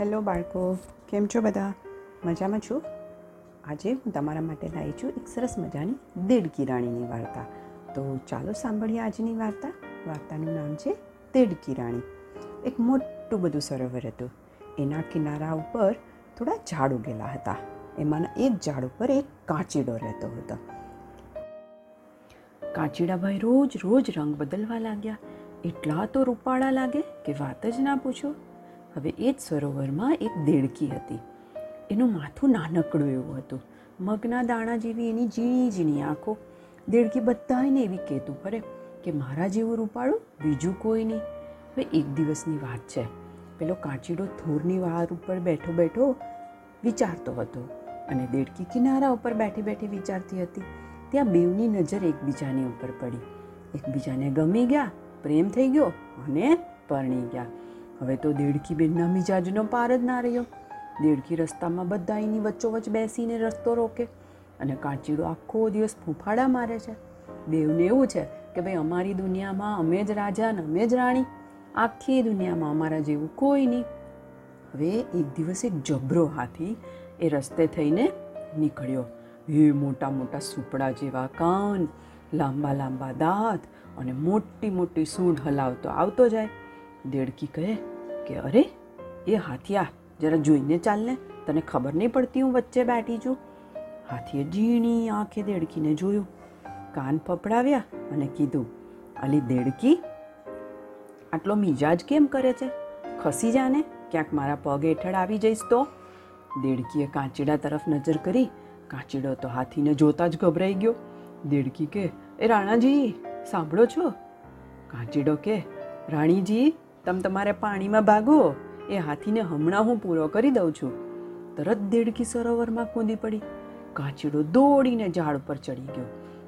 Hello બાળકો, કેમ છો બધા? મજામાં છો? આજે હું તમારા માટે લાવી છું એક સરસ મજાની દેડકી રાણીની વાર્તા. તો ચાલો સાંભળીએ આજની વાર્તા. વાર્તાનું નામ છે દેડકી રાણી. એક મોટું બધું સરોવર હતું. એના કિનારા ઉપર થોડા ઝાડ ઉગેલા હતા. એમાંના એક ઝાડ ઉપર એક કાચીડો રહેતો હતો. કાચીડાભાઈ રોજ રોજ રંગ બદલવા લાગ્યા. એટલા તો રૂપાળા લાગે કે વાત જ ના પૂછો. હવે એ જ સરોવરમાં એક દેડકી હતી. એનું માથું નાનકડું એવું હતું. મગના દાણા જેવી એની ઝીણી ઝીણી આંખો. દેડકી બધાને એવી કહેતું ફરે કે મારા જેવું રૂપાળું બીજું કોઈ નહીં. હવે એક દિવસની વાત છે. પેલો કાચીડો થોરની વાર ઉપર બેઠો બેઠો વિચારતો હતો અને દેડકી કિનારા ઉપર બેઠી બેઠી વિચારતી હતી. ત્યાં બેવની નજર એકબીજાની ઉપર પડી. એકબીજાને ગમી ગયા, પ્રેમ થઈ ગયો અને પરણી ગયા. હવે તો દેડકી બેનના મિજાજનો પાર જ ના રહ્યો. દેડકી રસ્તામાં બધા એની વચ્ચોવચ્ચ બેસીને રસ્તો રોકે અને કાચીડો આખો દિવસ ફૂંફાડા મારે છે. દેવને એવું છે કે ભાઈ અમારી દુનિયામાં અમે જ રાજા ને અમે જ રાણી. આખી દુનિયામાં અમારા જેવું કોઈ નહીં. હવે એક દિવસ એક જબરો હાથી એ રસ્તે થઈને નીકળ્યો. એ મોટા મોટા સુપડા જેવા કાન, લાંબા લાંબા દાંત અને મોટી મોટી સૂંઢ હલાવતો આવતો જાય. દેડકી કહે કે, અરે, એ હાથિયા જરા જોઈને ચાલને તને ખબર નહીં પડતી હું વચ્ચે બેઠી છું. હાથીએ ઝીણી આંખે દેડકીને જોયું. કાન પપડાવ્યા અને કીધું, અલી દેડકી, આટલો મિજાજ કેમ કરે છે? ખસી જાને ક્યાંક મારા પગ હેઠળ આવી જઈશ તો. દેડકીએ કાંચીડા તરફ નજર કરી. કાંચીડો તો હાથીને જોતા જ ગભરાઈ ગયો. દેડકી કે, એ રાણાજી, સાંભળો છો? કાંચીડો કે, રાણીજી તમે તમારે પાણીમાં ભાગો, એ હાથીને હમણાં હું પૂરો કરી દઉં છું. તરત દેડકી સરોવરમાં કૂદી પડી. કાચડો દોડીને ઝાડ પર ચડી ગયો.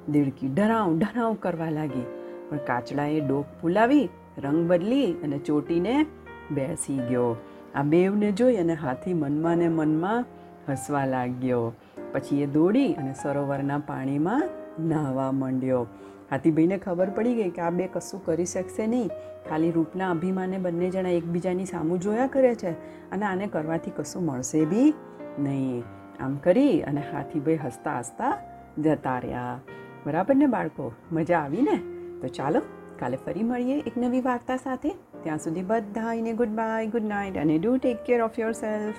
દેડકી ડરાવ ડરાવ કરવા લાગી. પણ કાચડાએ ડોક ફૂલાવી, રંગ બદલી અને ચોટીને બેસી ગયો. આ બેવને જોઈ અને હાથી મનમાં ને મનમાં હસવા લાગ્યો. પછી એ દોડી અને સરોવરના પાણીમાં નાહવા માંડ્યો. હાથીભાઈને ખબર પડી ગઈ કે આ બે કશું કરી શકશે નહીં. ખાલી રૂપના અભિમાને બંને જણા એકબીજાની સામું જોયા કરે છે અને આને કરવાથી કશું મળશે બી નહીં. આમ કરી અને હાથીભાઈ હસતા હસતા જતા રહ્યા. બરાબર ને બાળકો? મજા આવી ને? તો ચાલો, કાલે ફરી મળીએ એક નવી વાર્તા સાથે. ત્યાં સુધી બધા ગુડ બાય ગુડ નાઇટ અને do take care of yourself